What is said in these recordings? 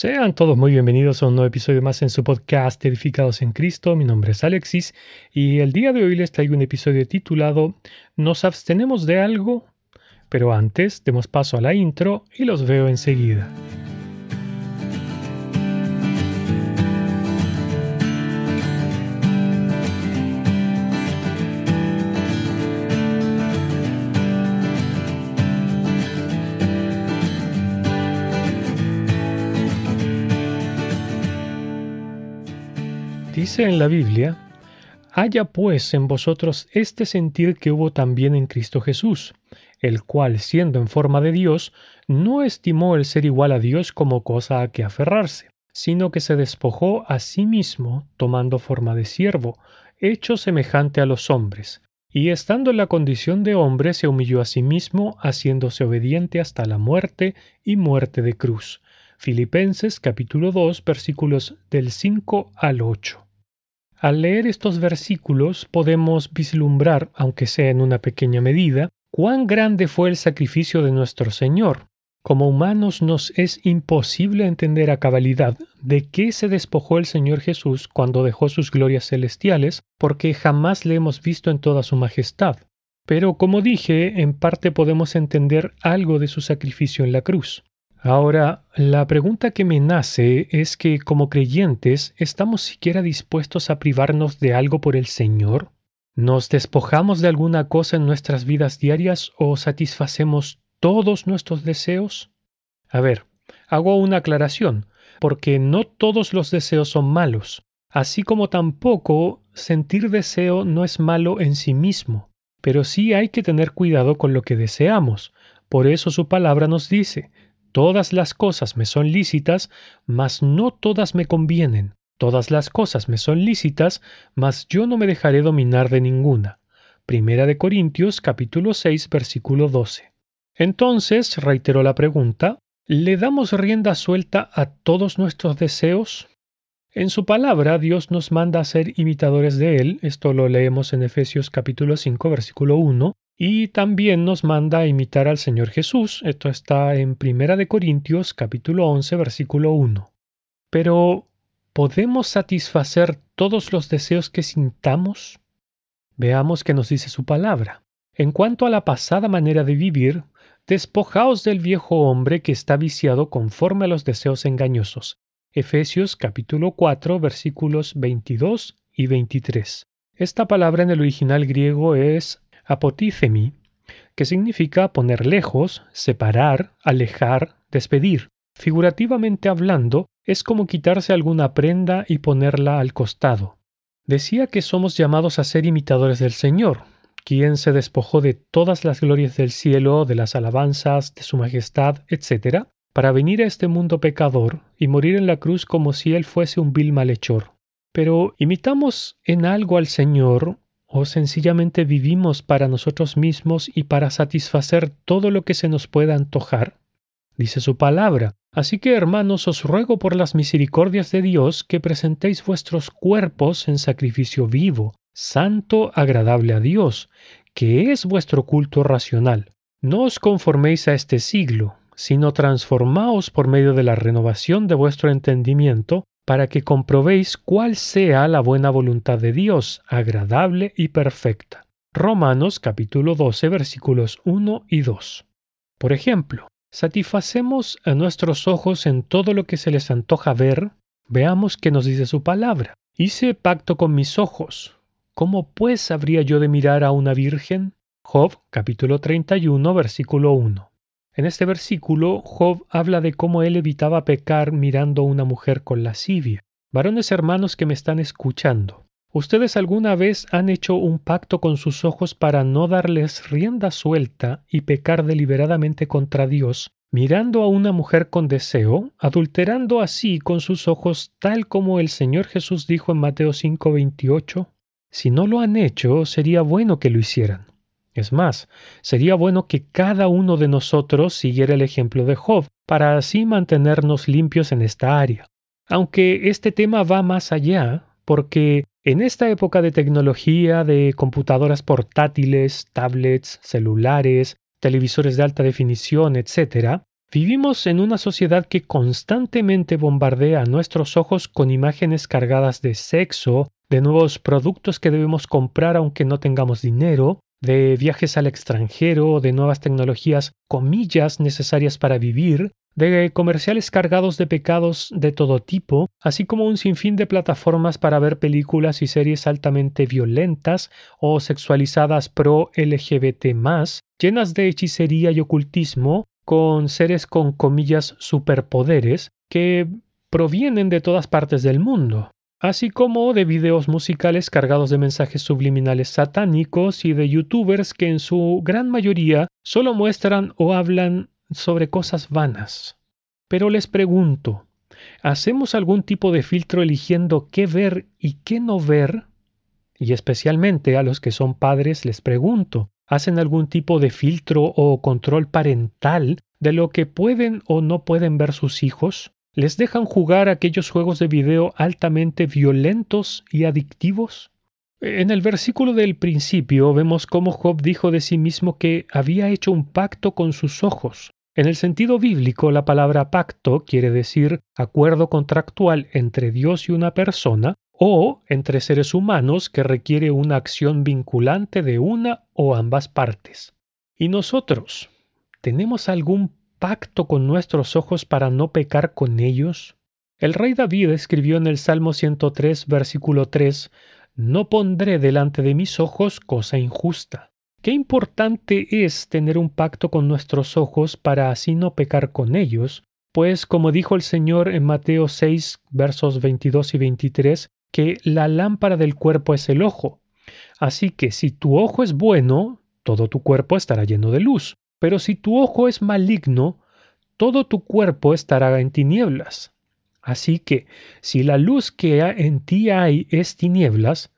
Sean todos muy bienvenidos a un nuevo episodio más en su podcast Edificados en Cristo. Mi nombre es Alexis y el día de hoy les traigo un episodio titulado ¿Nos abstenemos de algo? Pero antes demos paso a la intro y los veo enseguida. Dice en la Biblia, Haya pues en vosotros este sentir que hubo también en Cristo Jesús, el cual, siendo en forma de Dios, no estimó el ser igual a Dios como cosa a que aferrarse, sino que se despojó a sí mismo, tomando forma de siervo, hecho semejante a los hombres, y estando en la condición de hombre se humilló a sí mismo, haciéndose obediente hasta la muerte y muerte de cruz. Filipenses capítulo 2 versículos del 5 al 8. Al leer estos versículos podemos vislumbrar, aunque sea en una pequeña medida, cuán grande fue el sacrificio de nuestro Señor. Como humanos nos es imposible entender a cabalidad de qué se despojó el Señor Jesús cuando dejó sus glorias celestiales, porque jamás le hemos visto en toda su majestad. Pero como dije, en parte podemos entender algo de su sacrificio en la cruz. Ahora, la pregunta que me nace es que como creyentes, ¿estamos siquiera dispuestos a privarnos de algo por el Señor? ¿Nos despojamos de alguna cosa en nuestras vidas diarias o satisfacemos todos nuestros deseos? A ver, hago una aclaración, porque no todos los deseos son malos, así como tampoco sentir deseo no es malo en sí mismo, pero sí hay que tener cuidado con lo que deseamos. Por eso su palabra nos dice, Todas las cosas me son lícitas, mas no todas me convienen. Todas las cosas me son lícitas, mas yo no me dejaré dominar de ninguna. Primera de Corintios capítulo 6 versículo 12. Entonces, reiteró la pregunta, ¿le damos rienda suelta a todos nuestros deseos? En su palabra Dios nos manda a ser imitadores de Él, esto lo leemos en Efesios capítulo 5 versículo 1, y también nos manda a imitar al Señor Jesús. Esto está en Primera de Corintios capítulo 11 versículo 1. Pero ¿podemos satisfacer todos los deseos que sintamos? Veamos qué nos dice su palabra. En cuanto a la pasada manera de vivir, despojaos del viejo hombre que está viciado conforme a los deseos engañosos. Efesios capítulo 4 versículos 22 y 23. Esta palabra en el original griego es apotícemi, que significa poner lejos, separar, alejar, despedir. Figurativamente hablando, es como quitarse alguna prenda y ponerla al costado. Decía que somos llamados a ser imitadores del Señor, quien se despojó de todas las glorias del cielo, de las alabanzas, de su majestad, etc., para venir a este mundo pecador y morir en la cruz como si él fuese un vil malhechor. Pero imitamos en algo al Señor ¿O sencillamente vivimos para nosotros mismos y para satisfacer todo lo que se nos pueda antojar? Dice su palabra. Así que, hermanos, os ruego por las misericordias de Dios que presentéis vuestros cuerpos en sacrificio vivo, santo, agradable a Dios, que es vuestro culto racional. No os conforméis a este siglo, sino transformaos por medio de la renovación de vuestro entendimiento, para que comprobéis cuál sea la buena voluntad de Dios, agradable y perfecta. Romanos capítulo 12 versículos 1 y 2. Por ejemplo, satisfacemos a nuestros ojos en todo lo que se les antoja ver, veamos qué nos dice su palabra. Hice pacto con mis ojos. ¿Cómo pues habría yo de mirar a una virgen? Job capítulo 31 versículo 1. En este versículo, Job habla de cómo él evitaba pecar mirando a una mujer con lascivia. Varones hermanos que me están escuchando, ¿ustedes alguna vez han hecho un pacto con sus ojos para no darles rienda suelta y pecar deliberadamente contra Dios, mirando a una mujer con deseo, adulterando así con sus ojos tal como el Señor Jesús dijo en Mateo 5:28? Si no lo han hecho, sería bueno que lo hicieran. Es más, sería bueno que cada uno de nosotros siguiera el ejemplo de Job, para así mantenernos limpios en esta área. Aunque este tema va más allá, porque en esta época de tecnología, de computadoras portátiles, tablets, celulares, televisores de alta definición, etc., Vivimos en una sociedad que constantemente bombardea nuestros ojos con imágenes cargadas de sexo, de nuevos productos que debemos comprar aunque no tengamos dinero, de viajes al extranjero, de nuevas tecnologías, comillas necesarias para vivir, de comerciales cargados de pecados de todo tipo, así como un sinfín de plataformas para ver películas y series altamente violentas o sexualizadas pro LGBT llenas de hechicería y ocultismo, con seres con comillas superpoderes que provienen de todas partes del mundo así como de videos musicales cargados de mensajes subliminales satánicos y de youtubers que en su gran mayoría solo muestran o hablan sobre cosas vanas. Pero les pregunto, ¿hacemos algún tipo de filtro eligiendo qué ver y qué no ver? Y especialmente a los que son padres les pregunto, ¿hacen algún tipo de filtro o control parental de lo que pueden o no pueden ver sus hijos? ¿Les dejan jugar aquellos juegos de video altamente violentos y adictivos? En el versículo del principio vemos cómo Job dijo de sí mismo que había hecho un pacto con sus ojos. En el sentido bíblico, la palabra pacto quiere decir acuerdo contractual entre Dios y una persona o entre seres humanos que requiere una acción vinculante de una o ambas partes. ¿Y nosotros? ¿Tenemos algún pacto con nuestros ojos para no pecar con ellos? El rey David escribió en el Salmo 103, versículo 3, No pondré delante de mis ojos cosa injusta. Qué importante es tener un pacto con nuestros ojos para así no pecar con ellos, pues como dijo el Señor en Mateo 6, versos 22 y 23, que la lámpara del cuerpo es el ojo. Así que si tu ojo es bueno, todo tu cuerpo estará lleno de luz. Pero si tu ojo es maligno, todo tu cuerpo estará en tinieblas. Así que, si la luz que en ti hay es tinieblas,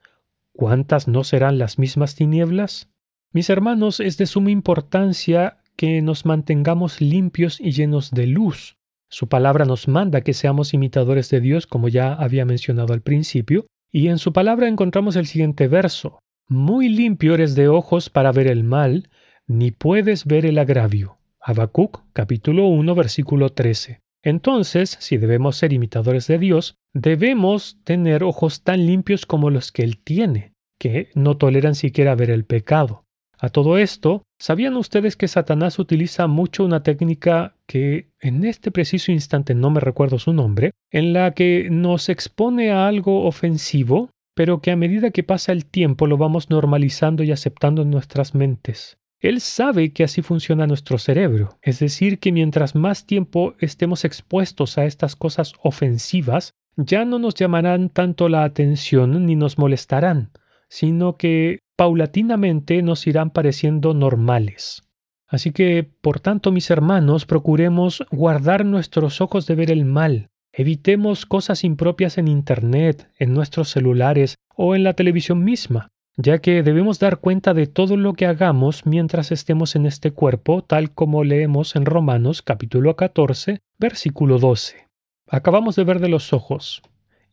¿cuántas no serán las mismas tinieblas? Mis hermanos, es de suma importancia que nos mantengamos limpios y llenos de luz. Su palabra nos manda que seamos imitadores de Dios, como ya había mencionado al principio, y en su palabra encontramos el siguiente verso. Muy limpio eres de ojos para ver el mal, ni puedes ver el agravio. Habacuc capítulo 1 versículo 13. Entonces, si debemos ser imitadores de Dios, debemos tener ojos tan limpios como los que Él tiene, que no toleran siquiera ver el pecado. A todo esto, ¿sabían ustedes que Satanás utiliza mucho una técnica que en este preciso instante no me recuerdo su nombre, en la que nos expone a algo ofensivo, pero que a medida que pasa el tiempo lo vamos normalizando y aceptando en nuestras mentes? Él sabe que así funciona nuestro cerebro, es decir, que mientras más tiempo estemos expuestos a estas cosas ofensivas, ya no nos llamarán tanto la atención ni nos molestarán, sino que paulatinamente nos irán pareciendo normales. Así que, por tanto, mis hermanos, procuremos guardar nuestros ojos de ver el mal, evitemos cosas impropias en Internet, en nuestros celulares o en la televisión misma, ya que debemos dar cuenta de todo lo que hagamos mientras estemos en este cuerpo, tal como leemos en Romanos capítulo 14, versículo 12. Acabamos de ver de los ojos.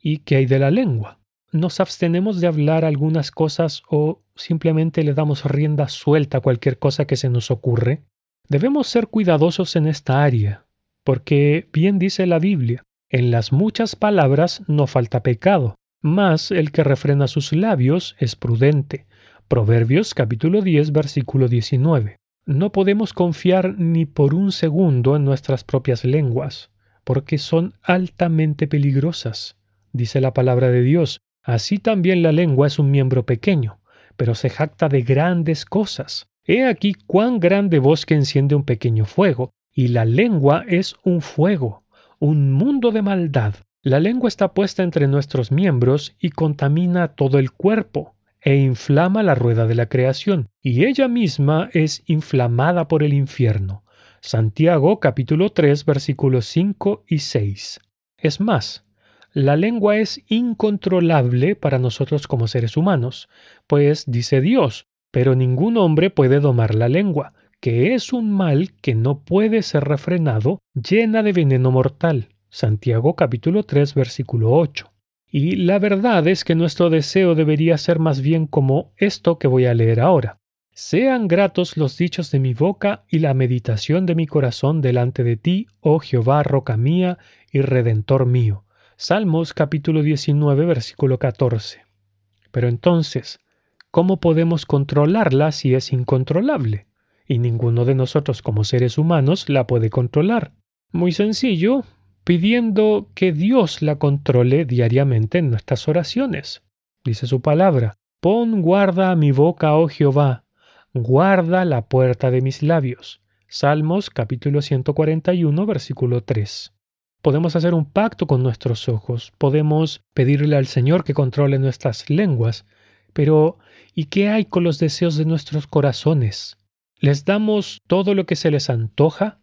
¿Y qué hay de la lengua? ¿Nos abstenemos de hablar algunas cosas o simplemente le damos rienda suelta a cualquier cosa que se nos ocurre? Debemos ser cuidadosos en esta área, porque bien dice la Biblia, en las muchas palabras no falta pecado, mas el que refrena sus labios es prudente. Proverbios capítulo 10 versículo 19. No podemos confiar ni por un segundo en nuestras propias lenguas, porque son altamente peligrosas. Dice la palabra de Dios, así también la lengua es un miembro pequeño, pero se jacta de grandes cosas. He aquí cuán grande bosque enciende un pequeño fuego, y la lengua es un fuego, un mundo de maldad. La lengua está puesta entre nuestros miembros y contamina todo el cuerpo e inflama la rueda de la creación, y ella misma es inflamada por el infierno. Santiago capítulo 3 versículos 5 y 6. Es más, la lengua es incontrolable para nosotros como seres humanos, pues dice Dios, pero ningún hombre puede domar la lengua, que es un mal que no puede ser refrenado, llena de veneno mortal. Santiago capítulo 3 versículo 8. Y la verdad es que nuestro deseo debería ser más bien como esto que voy a leer ahora. Sean gratos los dichos de mi boca y la meditación de mi corazón delante de ti, oh Jehová, roca mía y redentor mío. Salmos capítulo 19, versículo 14. Pero entonces, ¿cómo podemos controlarla si es incontrolable? Y ninguno de nosotros como seres humanos la puede controlar. Muy sencillo, pidiendo que Dios la controle diariamente en nuestras oraciones. Dice su palabra, pon guarda a mi boca, oh Jehová, guarda la puerta de mis labios. Salmos capítulo 141, versículo 3. Podemos hacer un pacto con nuestros ojos, podemos pedirle al Señor que controle nuestras lenguas, pero ¿y qué hay con los deseos de nuestros corazones? ¿Les damos todo lo que se les antoja?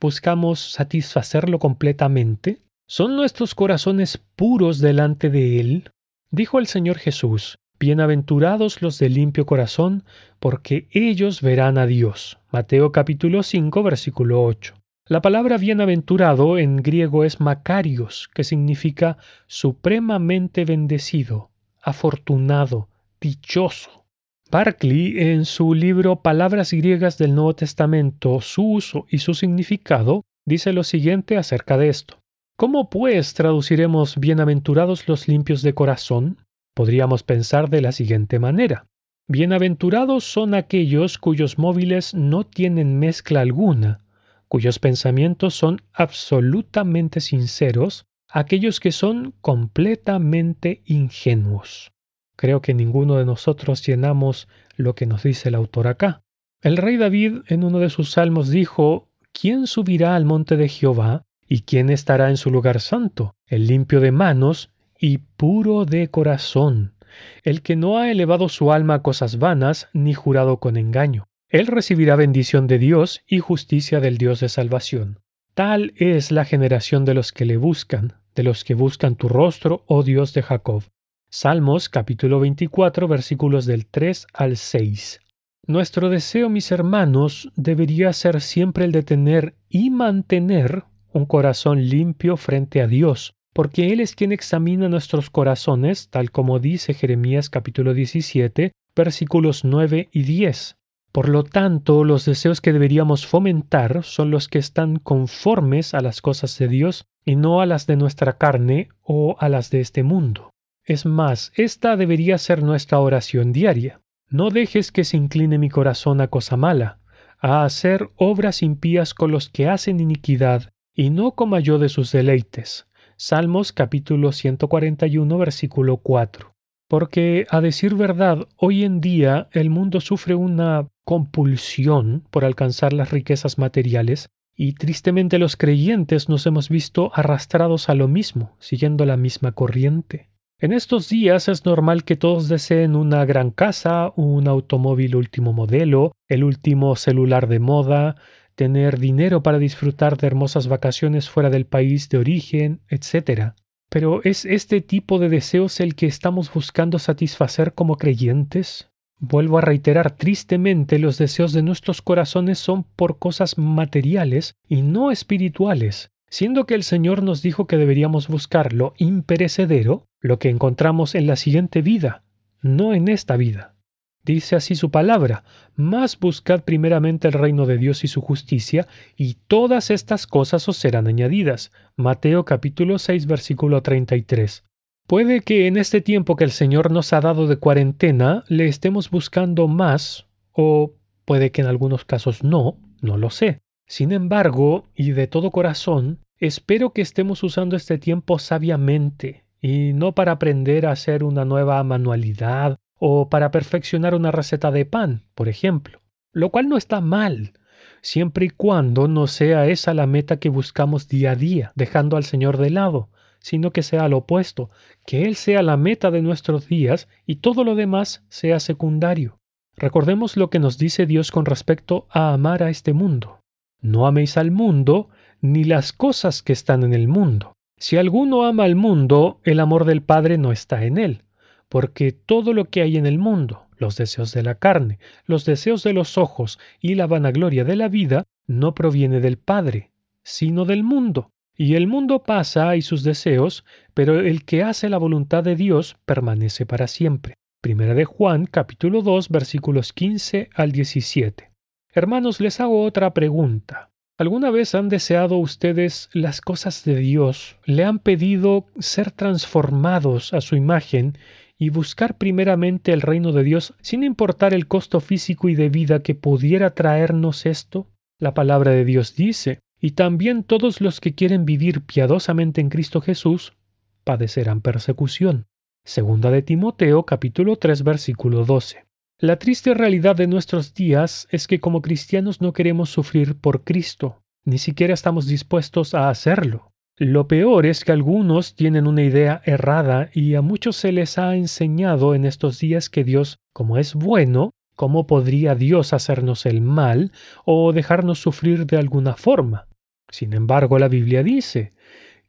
¿Buscamos satisfacerlo completamente? ¿Son nuestros corazones puros delante de Él? Dijo el Señor Jesús, Bienaventurados los de limpio corazón, porque ellos verán a Dios. Mateo capítulo 5 versículo 8. La palabra bienaventurado en griego es makarios, que significa supremamente bendecido, afortunado, dichoso. Barclay, en su libro Palabras griegas del Nuevo Testamento, su uso y su significado, dice lo siguiente acerca de esto. ¿Cómo pues traduciremos bienaventurados los limpios de corazón? Podríamos pensar de la siguiente manera. Bienaventurados son aquellos cuyos móviles no tienen mezcla alguna, cuyos pensamientos son absolutamente sinceros, aquellos que son completamente ingenuos. Creo que ninguno de nosotros llenamos lo que nos dice el autor acá. El rey David en uno de sus salmos dijo, ¿quién subirá al monte de Jehová? ¿Y quién estará en su lugar santo? El limpio de manos y puro de corazón, el que no ha elevado su alma a cosas vanas ni jurado con engaño. Él recibirá bendición de Dios y justicia del Dios de salvación. Tal es la generación de los que le buscan, de los que buscan tu rostro, oh Dios de Jacob. Salmos capítulo 24 versículos del 3 al 6. Nuestro deseo, mis hermanos, debería ser siempre el de tener y mantener un corazón limpio frente a Dios, porque Él es quien examina nuestros corazones, tal como dice Jeremías capítulo 17, versículos 9 y 10. Por lo tanto, los deseos que deberíamos fomentar son los que están conformes a las cosas de Dios y no a las de nuestra carne o a las de este mundo. Es más, esta debería ser nuestra oración diaria. No dejes que se incline mi corazón a cosa mala, a hacer obras impías con los que hacen iniquidad, y no coma yo de sus deleites. Salmos capítulo 141 versículo 4. Porque, a decir verdad, hoy en día el mundo sufre una compulsión por alcanzar las riquezas materiales, y tristemente los creyentes nos hemos visto arrastrados a lo mismo, siguiendo la misma corriente. En estos días es normal que todos deseen una gran casa, un automóvil último modelo, el último celular de moda, tener dinero para disfrutar de hermosas vacaciones fuera del país de origen, etc. Pero ¿es este tipo de deseos el que estamos buscando satisfacer como creyentes? Vuelvo a reiterar tristemente, los deseos de nuestros corazones son por cosas materiales y no espirituales, siendo que el Señor nos dijo que deberíamos buscar lo imperecedero, lo que encontramos en la siguiente vida, no en esta vida. Dice así su palabra, más buscad primeramente el reino de Dios y su justicia, y todas estas cosas os serán añadidas. Mateo capítulo 6 versículo 33. Puede que en este tiempo que el Señor nos ha dado de cuarentena le estemos buscando más, o puede que en algunos casos no, no lo sé. Sin embargo, y de todo corazón, espero que estemos usando este tiempo sabiamente, y no para aprender a hacer una nueva manualidad o para perfeccionar una receta de pan, por ejemplo, lo cual no está mal, siempre y cuando no sea esa la meta que buscamos día a día, dejando al Señor de lado, sino que sea lo opuesto, que Él sea la meta de nuestros días y todo lo demás sea secundario. Recordemos lo que nos dice Dios con respecto a amar a este mundo. No améis al mundo ni las cosas que están en el mundo. Si alguno ama al mundo, el amor del Padre no está en él porque todo lo que hay en el mundo, los deseos de la carne, los deseos de los ojos y la vanagloria de la vida, no proviene del Padre, sino del mundo. Y el mundo pasa y sus deseos, pero el que hace la voluntad de Dios permanece para siempre. Primera de Juan, capítulo 2, versículos 15 al 17. Hermanos, les hago otra pregunta. ¿Alguna vez han deseado ustedes las cosas de Dios? ¿Le han pedido ser transformados a su imagen y buscar primeramente el reino de Dios sin importar el costo físico y de vida que pudiera traernos esto? La palabra de Dios dice, y también todos los que quieren vivir piadosamente en Cristo Jesús padecerán persecución. Segunda de Timoteo capítulo 3 versículo 12. La triste realidad de nuestros días es que como cristianos no queremos sufrir por Cristo, ni siquiera estamos dispuestos a hacerlo. Lo peor es que algunos tienen una idea errada y a muchos se les ha enseñado en estos días que Dios, como es bueno, ¿cómo podría Dios hacernos el mal o dejarnos sufrir de alguna forma? Sin embargo, la Biblia dice,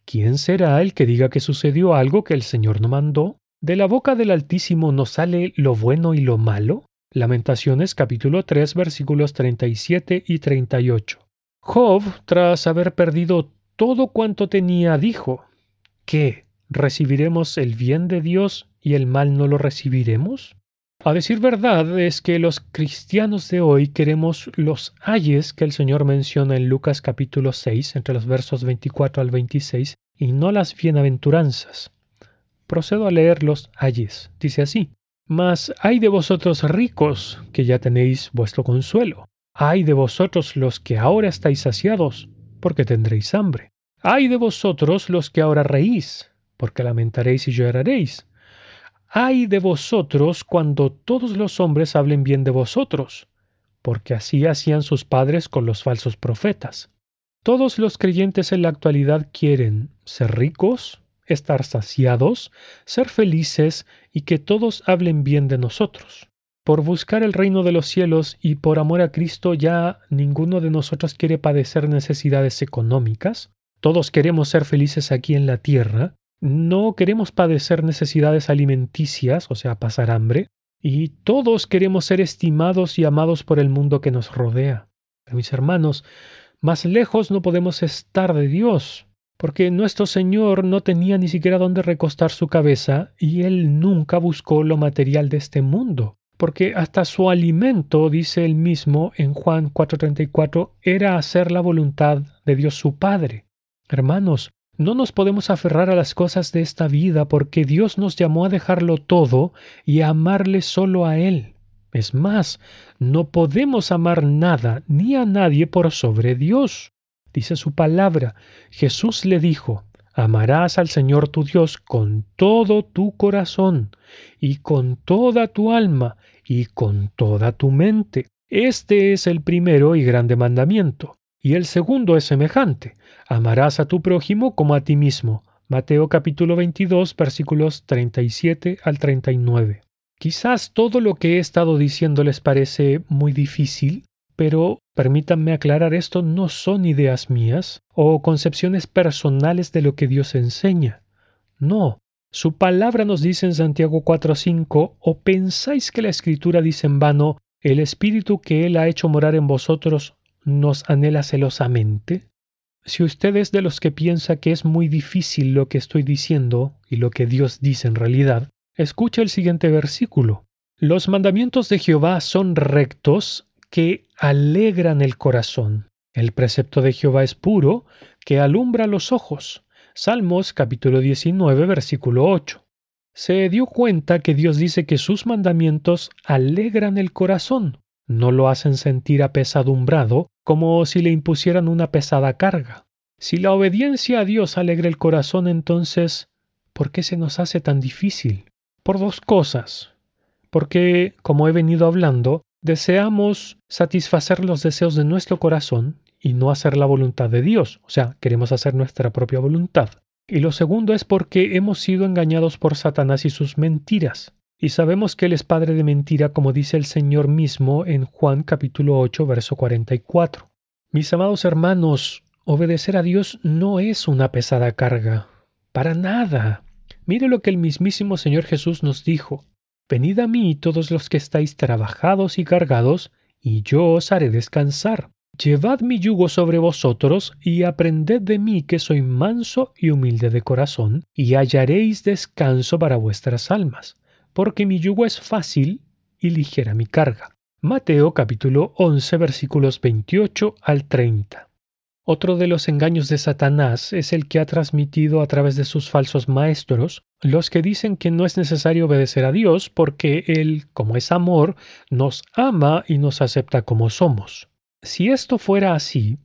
¿quién será el que diga que sucedió algo que el Señor no mandó? ¿De la boca del Altísimo no sale lo bueno y lo malo? Lamentaciones capítulo 3 versículos 37 y 38. Job, tras haber perdido todo cuanto tenía, dijo, ¿qué? ¿Recibiremos el bien de Dios y el mal no lo recibiremos? A decir verdad es que los cristianos de hoy queremos los ayes que el Señor menciona en Lucas capítulo 6, entre los versos 24 al 26, y no las bienaventuranzas. Procedo a leer los ayes. Dice así, Mas hay de vosotros ricos, que ya tenéis vuestro consuelo. Hay de vosotros los que ahora estáis saciados, porque tendréis hambre. Hay de vosotros los que ahora reís, porque lamentaréis y lloraréis. Hay de vosotros cuando todos los hombres hablen bien de vosotros, porque así hacían sus padres con los falsos profetas. Todos los creyentes en la actualidad quieren ser ricos, estar saciados, ser felices y que todos hablen bien de nosotros. Por buscar el reino de los cielos y por amor a Cristo ya ninguno de nosotros quiere padecer necesidades económicas. Todos queremos ser felices aquí en la tierra. No queremos padecer necesidades alimenticias, o sea, pasar hambre. Y todos queremos ser estimados y amados por el mundo que nos rodea. Mis hermanos, más lejos no podemos estar de Dios porque nuestro Señor no tenía ni siquiera dónde recostar su cabeza y él nunca buscó lo material de este mundo, porque hasta su alimento, dice él mismo en Juan 4:34, era hacer la voluntad de Dios su Padre. Hermanos, no nos podemos aferrar a las cosas de esta vida porque Dios nos llamó a dejarlo todo y a amarle solo a Él. Es más, no podemos amar nada ni a nadie por sobre Dios dice su palabra, Jesús le dijo, amarás al Señor tu Dios con todo tu corazón y con toda tu alma y con toda tu mente. Este es el primero y grande mandamiento. Y el segundo es semejante, amarás a tu prójimo como a ti mismo. Mateo capítulo 22 versículos 37 al 39. Quizás todo lo que he estado diciendo les parece muy difícil, pero permítanme aclarar esto, no son ideas mías o concepciones personales de lo que Dios enseña. No, su palabra nos dice en Santiago 4:5, ¿o pensáis que la escritura dice en vano, el Espíritu que Él ha hecho morar en vosotros nos anhela celosamente? Si usted es de los que piensa que es muy difícil lo que estoy diciendo y lo que Dios dice en realidad, escucha el siguiente versículo. Los mandamientos de Jehová son rectos que alegran el corazón. El precepto de Jehová es puro, que alumbra los ojos. Salmos capítulo 19 versículo 8. Se dio cuenta que Dios dice que sus mandamientos alegran el corazón, no lo hacen sentir apesadumbrado como si le impusieran una pesada carga. Si la obediencia a Dios alegra el corazón, entonces, ¿por qué se nos hace tan difícil? Por dos cosas. Porque, como he venido hablando, deseamos satisfacer los deseos de nuestro corazón y no hacer la voluntad de Dios, o sea, queremos hacer nuestra propia voluntad. Y lo segundo es porque hemos sido engañados por Satanás y sus mentiras. Y sabemos que Él es padre de mentira, como dice el Señor mismo en Juan capítulo 8, verso 44. Mis amados hermanos, obedecer a Dios no es una pesada carga. Para nada. Mire lo que el mismísimo Señor Jesús nos dijo. Venid a mí todos los que estáis trabajados y cargados, y yo os haré descansar. Llevad mi yugo sobre vosotros y aprended de mí que soy manso y humilde de corazón, y hallaréis descanso para vuestras almas, porque mi yugo es fácil y ligera mi carga. Mateo capítulo 11 versículos 28 al 30. Otro de los engaños de Satanás es el que ha transmitido a través de sus falsos maestros, los que dicen que no es necesario obedecer a Dios porque Él, como es amor, nos ama y nos acepta como somos. Si esto fuera así,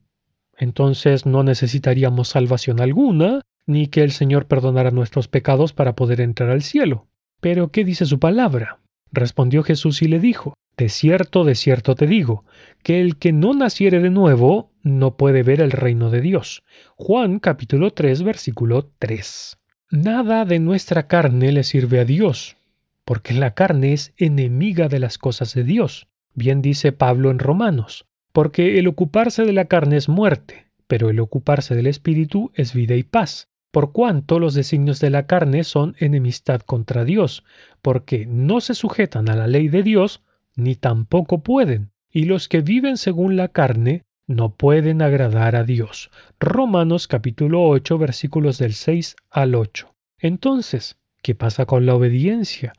entonces no necesitaríamos salvación alguna, ni que el Señor perdonara nuestros pecados para poder entrar al cielo. Pero ¿qué dice su palabra? Respondió Jesús y le dijo, De cierto, de cierto te digo, que el que no naciere de nuevo no puede ver el reino de Dios. Juan capítulo 3 versículo 3. Nada de nuestra carne le sirve a Dios, porque la carne es enemiga de las cosas de Dios. Bien dice Pablo en Romanos, porque el ocuparse de la carne es muerte, pero el ocuparse del espíritu es vida y paz por cuanto los designios de la carne son enemistad contra Dios, porque no se sujetan a la ley de Dios, ni tampoco pueden, y los que viven según la carne no pueden agradar a Dios. Romanos capítulo 8 versículos del 6 al 8. Entonces, ¿qué pasa con la obediencia?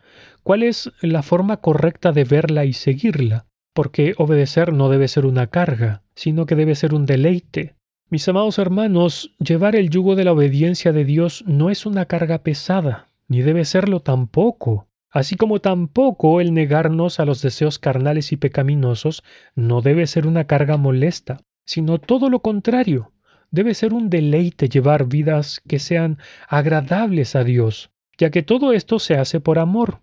¿Cuál es la forma correcta de verla y seguirla? Porque obedecer no debe ser una carga, sino que debe ser un deleite, mis amados hermanos, llevar el yugo de la obediencia de Dios no es una carga pesada, ni debe serlo tampoco, así como tampoco el negarnos a los deseos carnales y pecaminosos no debe ser una carga molesta, sino todo lo contrario, debe ser un deleite llevar vidas que sean agradables a Dios, ya que todo esto se hace por amor.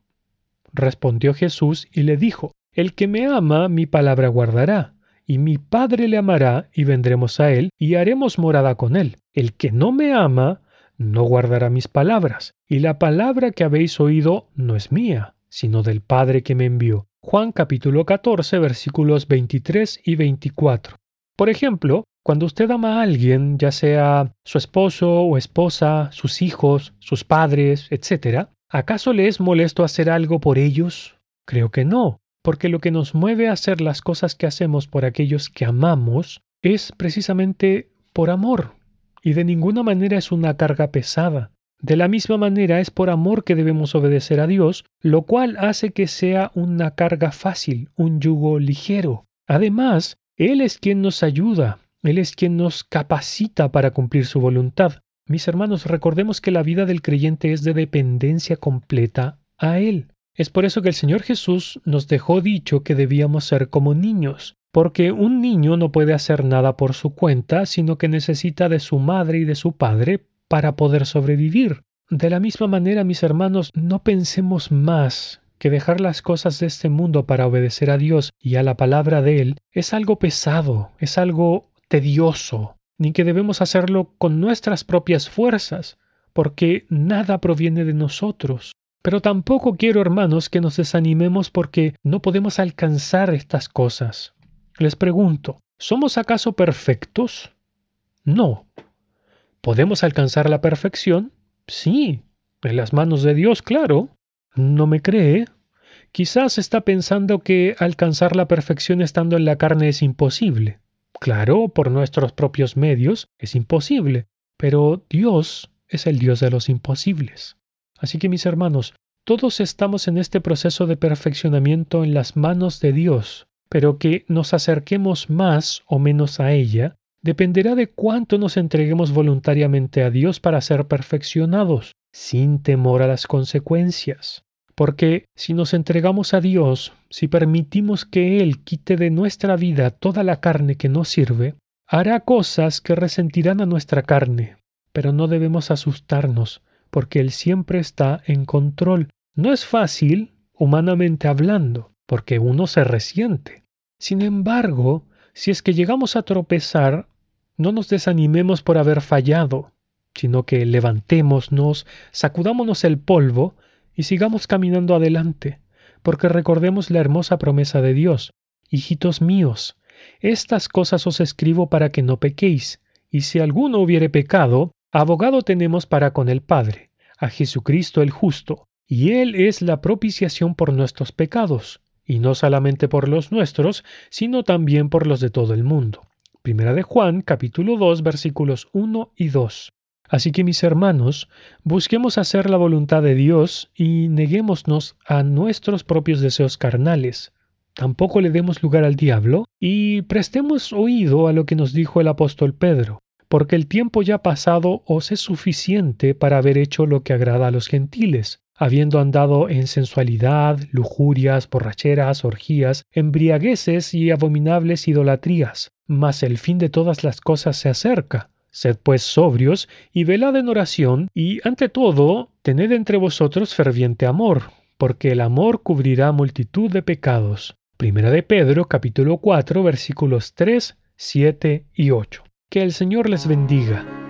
Respondió Jesús y le dijo, El que me ama, mi palabra guardará y mi Padre le amará, y vendremos a él, y haremos morada con él. El que no me ama, no guardará mis palabras, y la palabra que habéis oído no es mía, sino del Padre que me envió. Juan capítulo 14 versículos 23 y 24. Por ejemplo, cuando usted ama a alguien, ya sea su esposo o esposa, sus hijos, sus padres, etc., ¿acaso le es molesto hacer algo por ellos? Creo que no porque lo que nos mueve a hacer las cosas que hacemos por aquellos que amamos es precisamente por amor, y de ninguna manera es una carga pesada. De la misma manera es por amor que debemos obedecer a Dios, lo cual hace que sea una carga fácil, un yugo ligero. Además, Él es quien nos ayuda, Él es quien nos capacita para cumplir su voluntad. Mis hermanos, recordemos que la vida del creyente es de dependencia completa a Él. Es por eso que el Señor Jesús nos dejó dicho que debíamos ser como niños, porque un niño no puede hacer nada por su cuenta, sino que necesita de su madre y de su padre para poder sobrevivir. De la misma manera, mis hermanos, no pensemos más que dejar las cosas de este mundo para obedecer a Dios y a la palabra de Él es algo pesado, es algo tedioso, ni que debemos hacerlo con nuestras propias fuerzas, porque nada proviene de nosotros. Pero tampoco quiero, hermanos, que nos desanimemos porque no podemos alcanzar estas cosas. Les pregunto, ¿somos acaso perfectos? No. ¿Podemos alcanzar la perfección? Sí, en las manos de Dios, claro. ¿No me cree? Quizás está pensando que alcanzar la perfección estando en la carne es imposible. Claro, por nuestros propios medios es imposible, pero Dios es el Dios de los imposibles. Así que mis hermanos, todos estamos en este proceso de perfeccionamiento en las manos de Dios, pero que nos acerquemos más o menos a ella dependerá de cuánto nos entreguemos voluntariamente a Dios para ser perfeccionados, sin temor a las consecuencias. Porque si nos entregamos a Dios, si permitimos que Él quite de nuestra vida toda la carne que no sirve, hará cosas que resentirán a nuestra carne, pero no debemos asustarnos, porque Él siempre está en control. No es fácil, humanamente hablando, porque uno se resiente. Sin embargo, si es que llegamos a tropezar, no nos desanimemos por haber fallado, sino que levantémonos, sacudámonos el polvo y sigamos caminando adelante, porque recordemos la hermosa promesa de Dios. Hijitos míos, estas cosas os escribo para que no pequéis, y si alguno hubiere pecado, Abogado tenemos para con el Padre, a Jesucristo el justo, y Él es la propiciación por nuestros pecados, y no solamente por los nuestros, sino también por los de todo el mundo. Primera de Juan, capítulo 2, versículos 1 y 2. Así que mis hermanos, busquemos hacer la voluntad de Dios y neguémonos a nuestros propios deseos carnales. Tampoco le demos lugar al diablo y prestemos oído a lo que nos dijo el apóstol Pedro, porque el tiempo ya pasado os es suficiente para haber hecho lo que agrada a los gentiles, habiendo andado en sensualidad, lujurias, borracheras, orgías, embriagueces y abominables idolatrías. Mas el fin de todas las cosas se acerca. Sed pues sobrios y velad en oración, y ante todo, tened entre vosotros ferviente amor, porque el amor cubrirá multitud de pecados. Primera de Pedro capítulo 4 versículos 3, 7 y 8. Que el Señor les bendiga.